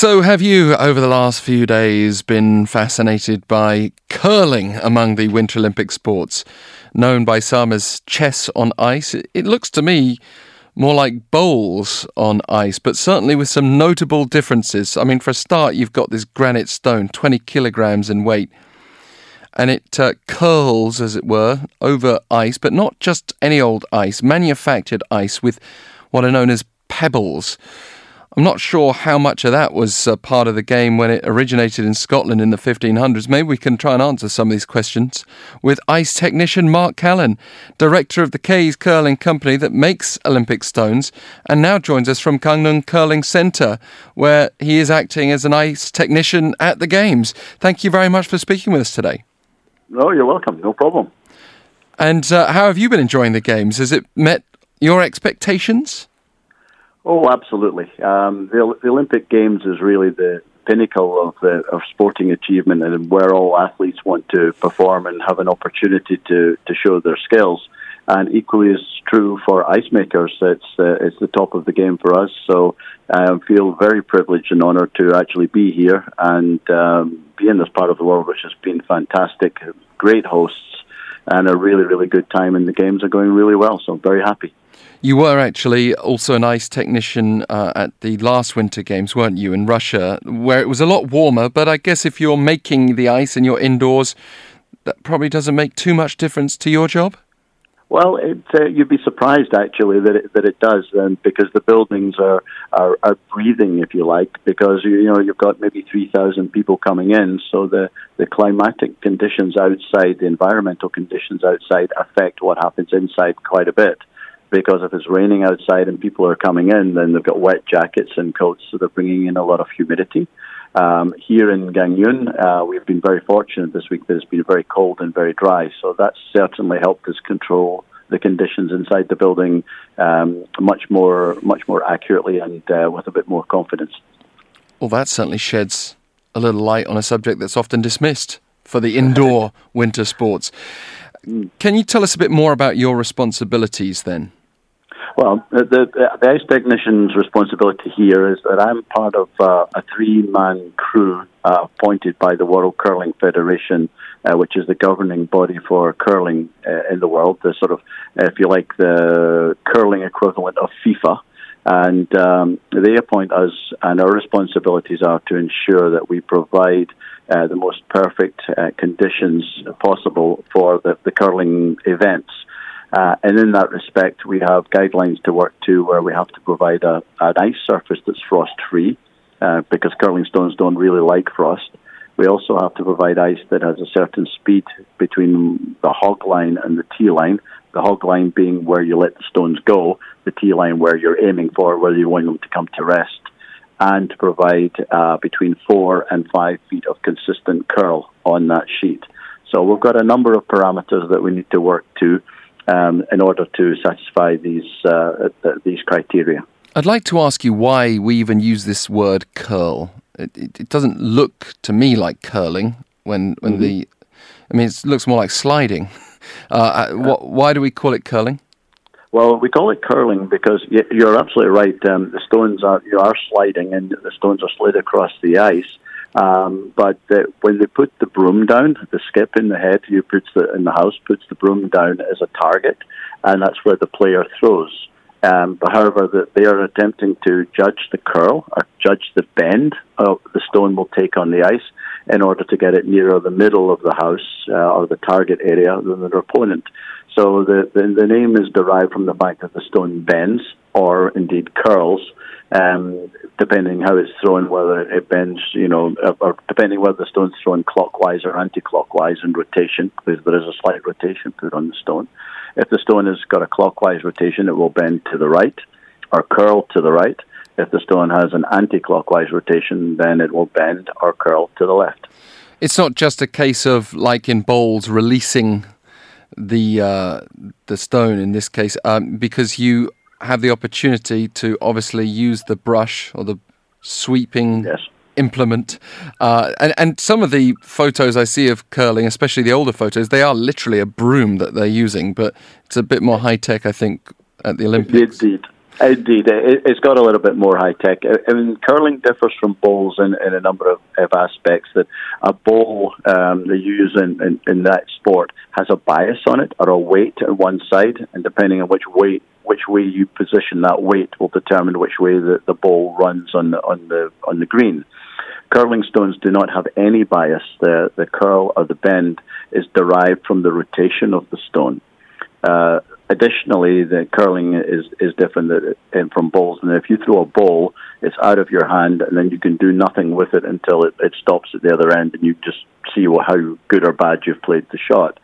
So, have you, over the last few days, been fascinated by curling among the Winter Olympic sports, known by some as chess on ice? It looks to me more like bowls on ice, but certainly with some notable differences. I mean, for a start, you've got this granite stone, 20 kilograms in weight, and it uh, curls, as it were, over ice, but not just any old ice, manufactured ice with what are known as pebbles. I'm not sure how much of that was uh, part of the game when it originated in Scotland in the 1500s. Maybe we can try and answer some of these questions with ice technician Mark Callan, director of the Kays Curling Company that makes Olympic stones, and now joins us from Gangneung Curling Centre, where he is acting as an ice technician at the Games. Thank you very much for speaking with us today. No, you're welcome. No problem. And uh, how have you been enjoying the Games? Has it met your expectations? Oh, absolutely. Um, the, the, Olympic Games is really the pinnacle of, the, of sporting achievement and where all athletes want to perform and have an opportunity to, to show their skills. And equally is true for ice makers. It's, uh, it's the top of the game for us. So I feel very privileged and honoured to actually be here and um, be in this part of the world, which has been fantastic. Great hosts and a really, really good time. And the games are going really well. So I'm very happy. You were actually also an ice technician uh, at the last Winter Games, weren't you, in Russia, where it was a lot warmer. But I guess if you're making the ice and you're indoors, that probably doesn't make too much difference to your job. Well, it, uh, you'd be surprised actually that it, that it does, um, because the buildings are, are, are breathing, if you like, because you know you've got maybe three thousand people coming in, so the the climatic conditions outside, the environmental conditions outside, affect what happens inside quite a bit because if it's raining outside and people are coming in, then they've got wet jackets and coats, so they're bringing in a lot of humidity. Um, here in Gangneung, uh, we've been very fortunate this week that it's been very cold and very dry, so that's certainly helped us control the conditions inside the building um, much more, much more accurately and uh, with a bit more confidence. Well, that certainly sheds a little light on a subject that's often dismissed for the indoor winter sports. Can you tell us a bit more about your responsibilities then? Well, the, the, ice technician's responsibility here is that I'm part of uh, a three man crew uh, appointed by the World Curling Federation, uh, which is the governing body for curling uh, in the world, the sort of, if you like, the curling equivalent of FIFA. And um, they appoint us, and our responsibilities are to ensure that we provide uh, the most perfect uh, conditions possible for the, the curling events. Uh, and in that respect, we have guidelines to work to where we have to provide a, an ice surface that's frost free uh, because curling stones don't really like frost. We also have to provide ice that has a certain speed between the hog line and the tee line. The hog line being where you let the stones go, the tee line where you're aiming for, where you want them to come to rest, and to provide uh, between four and five feet of consistent curl on that sheet. So we've got a number of parameters that we need to work to um, in order to satisfy these uh, these criteria. I'd like to ask you why we even use this word curl. It, it, it doesn't look to me like curling when when mm-hmm. the I mean it looks more like sliding. Uh, uh, why do we call it curling? Well, we call it curling because you're absolutely right. Um, the stones are you are sliding, and the stones are slid across the ice. Um, but the, when they put the broom down, the skip in the head who puts the in the house puts the broom down as a target, and that's where the player throws. Um, but however, the, they are attempting to judge the curl or judge the bend of the stone will take on the ice in order to get it nearer the middle of the house uh, or the target area than their opponent. So the, the, the name is derived from the fact that the stone bends or indeed curls um, depending how it's thrown, whether it bends, you know, or depending whether the stone's thrown clockwise or anti-clockwise in rotation, because there is a slight rotation put on the stone. If the stone has got a clockwise rotation, it will bend to the right or curl to the right. If the stone has an anti-clockwise rotation, then it will bend or curl to the left. It's not just a case of, like in bowls, releasing the uh, the stone in this case, um, because you have the opportunity to obviously use the brush or the sweeping yes. implement. Uh, and, and some of the photos I see of curling, especially the older photos, they are literally a broom that they're using, but it's a bit more high tech, I think, at the Olympics. Indeed. Indeed, it, has got a little bit more high tech. I mean, curling differs from bowls in, in a number of, of, aspects. That a bowl um, they use in, in, in, that sport has a bias on it or a weight on one side, and depending on which weight, which way you position that weight, will determine which way the, the ball runs on the on the on the green. Curling stones do not have any bias. The the curl or the bend is derived from the rotation of the stone. Uh, additionally, the curling is is different from bowls. And if you throw a ball, it's out of your hand, and then you can do nothing with it until it, it stops at the other end, and you just see how good or bad you've played the shot.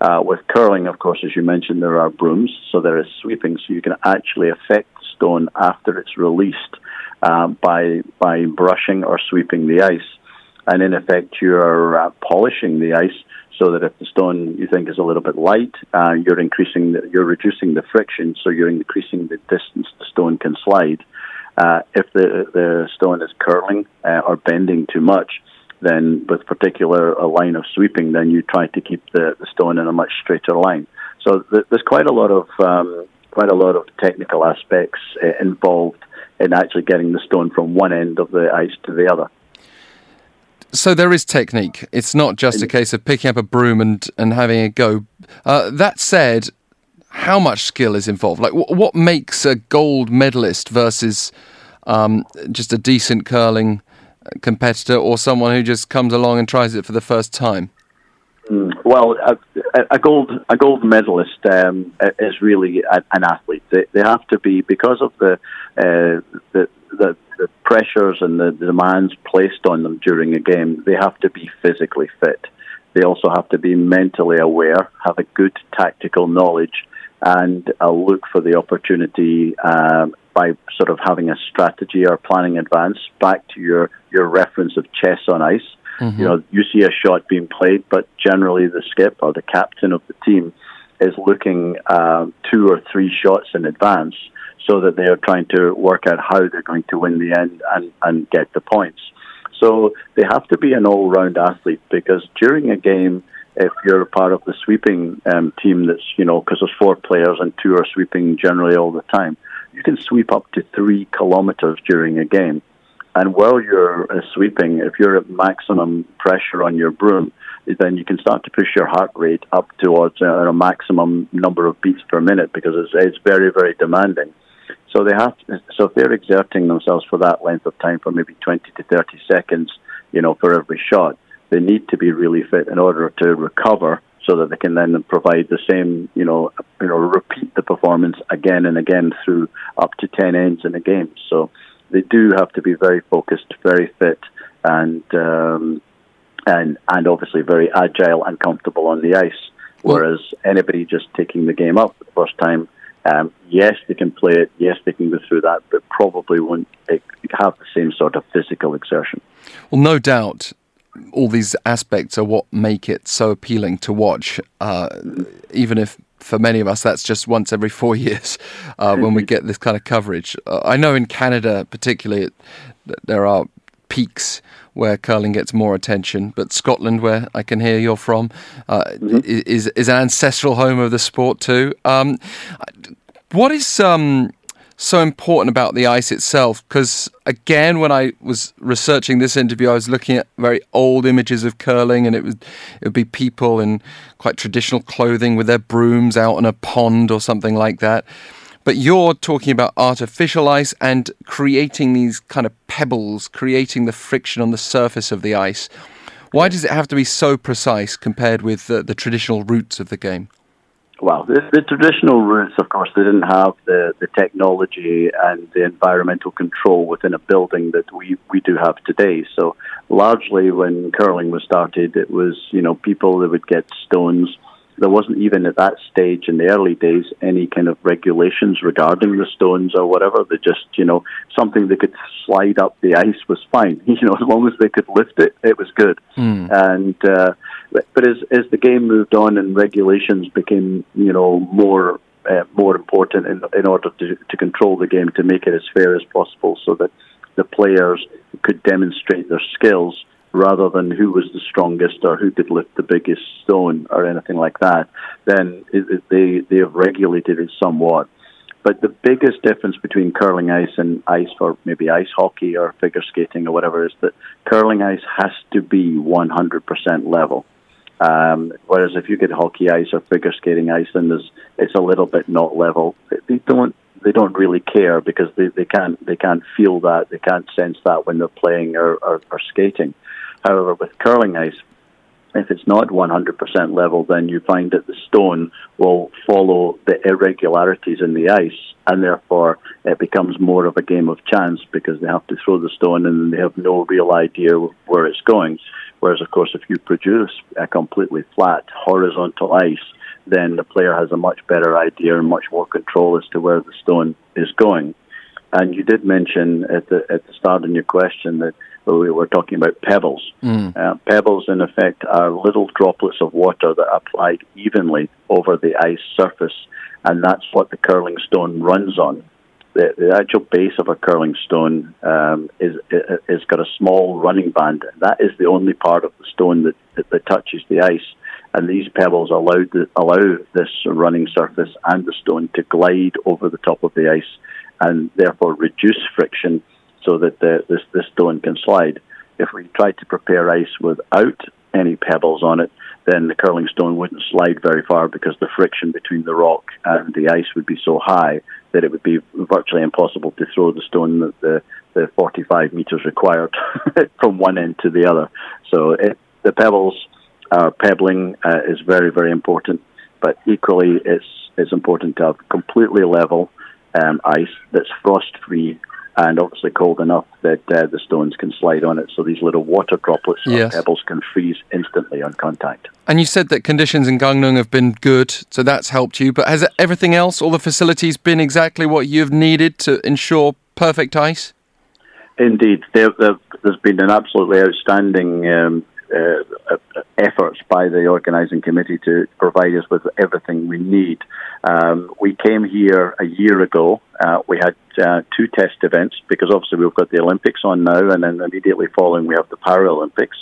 Uh, with curling, of course, as you mentioned, there are brooms, so there is sweeping, so you can actually affect the stone after it's released uh, by by brushing or sweeping the ice, and in effect, you're uh, polishing the ice so that if the stone you think is a little bit light, uh, you're increasing, the, you're reducing the friction, so you're increasing the distance the stone can slide. Uh, if the the stone is curling uh, or bending too much, then with particular a line of sweeping, then you try to keep the, the stone in a much straighter line. So th- there's quite a lot of um, quite a lot of technical aspects uh, involved in actually getting the stone from one end of the ice to the other. So there is technique. It's not just a case of picking up a broom and, and having a go. Uh, that said, how much skill is involved? Like, w- what makes a gold medalist versus um, just a decent curling competitor or someone who just comes along and tries it for the first time? Mm, well, a, a, gold a gold medalist um, is really an athlete. They, they, have to be because of the uh, the, the the pressures and the demands placed on them during a game, they have to be physically fit. They also have to be mentally aware, have a good tactical knowledge, and uh, look for the opportunity um, by sort of having a strategy or planning advance. Back to your, your reference of chess on ice. Mm-hmm. You know, you see a shot being played, but generally the skip or the captain of the team is looking uh, two or three shots in advance so that they are trying to work out how they're going to win the end and, and get the points. So they have to be an all round athlete because during a game, if you're part of the sweeping um, team that's, you know, because there's four players and two are sweeping generally all the time, you can sweep up to three kilometers during a game. And while you're uh, sweeping, if you're at maximum pressure on your broom, then you can start to push your heart rate up towards uh, a maximum number of beats per minute because it's, it's very, very demanding. So they have to, so if they're exerting themselves for that length of time, for maybe 20 to 30 seconds, you know, for every shot, they need to be really fit in order to recover so that they can then provide the same, you know, you know, repeat the performance again and again through up to 10 ends in a game. So they do have to be very focused, very fit, and um, and and obviously very agile and comfortable on the ice. Whereas anybody just taking the game up for the first time um, yes, they can play it. Yes, they can go through that, but probably won't have the same sort of physical exertion. Well, no doubt, all these aspects are what make it so appealing to watch. Uh, even if for many of us that's just once every four years uh, when we get this kind of coverage. Uh, I know in Canada, particularly, it, there are peaks where curling gets more attention. But Scotland, where I can hear you're from, uh, mm-hmm. is is an ancestral home of the sport too. Um, what is um, so important about the ice itself? Because again, when I was researching this interview, I was looking at very old images of curling, and it would it would be people in quite traditional clothing with their brooms out on a pond or something like that. But you're talking about artificial ice and creating these kind of pebbles, creating the friction on the surface of the ice. Why does it have to be so precise compared with the, the traditional roots of the game? Well, the, the, traditional roots, of course, they didn't have the, the technology and the environmental control within a building that we, we do have today. So, largely, when curling was started, it was you know people that would get stones there wasn't even at that stage in the early days any kind of regulations regarding the stones or whatever. They just, you know, something they could slide up the ice was fine. You know, as long as they could lift it, it was good. Mm. And uh, but as as the game moved on and regulations became, you know, more uh, more important in in order to to control the game to make it as fair as possible, so that the players could demonstrate their skills rather than who was the strongest or who could lift the biggest stone or anything like that, then it, it, they they have regulated it somewhat. But the biggest difference between curling ice and ice for maybe ice hockey or figure skating or whatever is that curling ice has to be 100% level. Um, whereas if you get hockey ice or figure skating ice, then there's, it's a little bit not level. They don't they don't really care because they, they can't they can't feel that they can't sense that when they're playing or, or, or skating. However, with curling ice, if it's not 100% level, then you find that the stone will follow the irregularities in the ice, and therefore it becomes more of a game of chance because they have to throw the stone and they have no real idea where it's going. Whereas, of course, if you produce a completely flat, horizontal ice, then the player has a much better idea and much more control as to where the stone is going. And you did mention at the at the start in your question that we were talking about pebbles. Mm. Uh, pebbles, in effect, are little droplets of water that are applied evenly over the ice surface, and that's what the curling stone runs on. The, the actual base of a curling stone um, is is got a small running band. That is the only part of the stone that, that, that touches the ice, and these pebbles allow the, allow this running surface and the stone to glide over the top of the ice, and therefore reduce friction so that the, this, this stone can slide. If we tried to prepare ice without any pebbles on it, then the curling stone wouldn't slide very far because the friction between the rock and the ice would be so high that it would be virtually impossible to throw the stone the, the, the 45 meters required from one end to the other. So it, the pebbles, uh, pebbling uh, is very, very important, but equally it's, it's important to have completely level um, ice that's frost free and obviously cold enough that uh, the stones can slide on it. So these little water droplets yes. or pebbles can freeze instantly on contact. And you said that conditions in Gangneung have been good, so that's helped you. But has everything else, all the facilities, been exactly what you've needed to ensure perfect ice? Indeed, there, has been an absolutely outstanding um, uh, uh, efforts by the organising committee to provide us with everything we need. Um, we came here a year ago. Uh, we had uh, two test events because obviously we've got the Olympics on now, and then immediately following we have the Paralympics.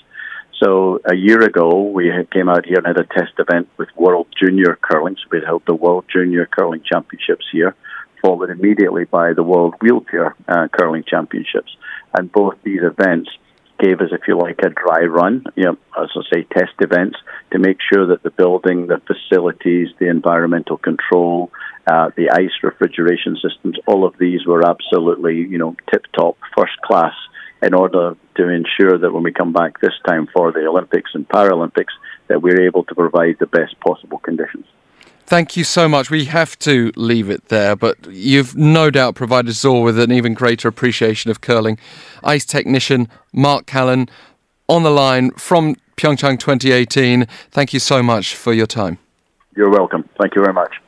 So a year ago, we came out here and had a test event with World Junior Curling. So we held the World Junior Curling Championships here, followed immediately by the World Wheelchair uh, Curling Championships. And both these events gave us, if you like, a dry run, you know, as I say, test events to make sure that the building, the facilities, the environmental control, uh, the ice refrigeration systems, all of these were absolutely, you know, tip top, first class in order to ensure that when we come back this time for the Olympics and Paralympics, that we're able to provide the best possible conditions. Thank you so much. We have to leave it there, but you've no doubt provided us all with an even greater appreciation of curling. Ice technician Mark Callan on the line from Pyeongchang 2018. Thank you so much for your time. You're welcome. Thank you very much.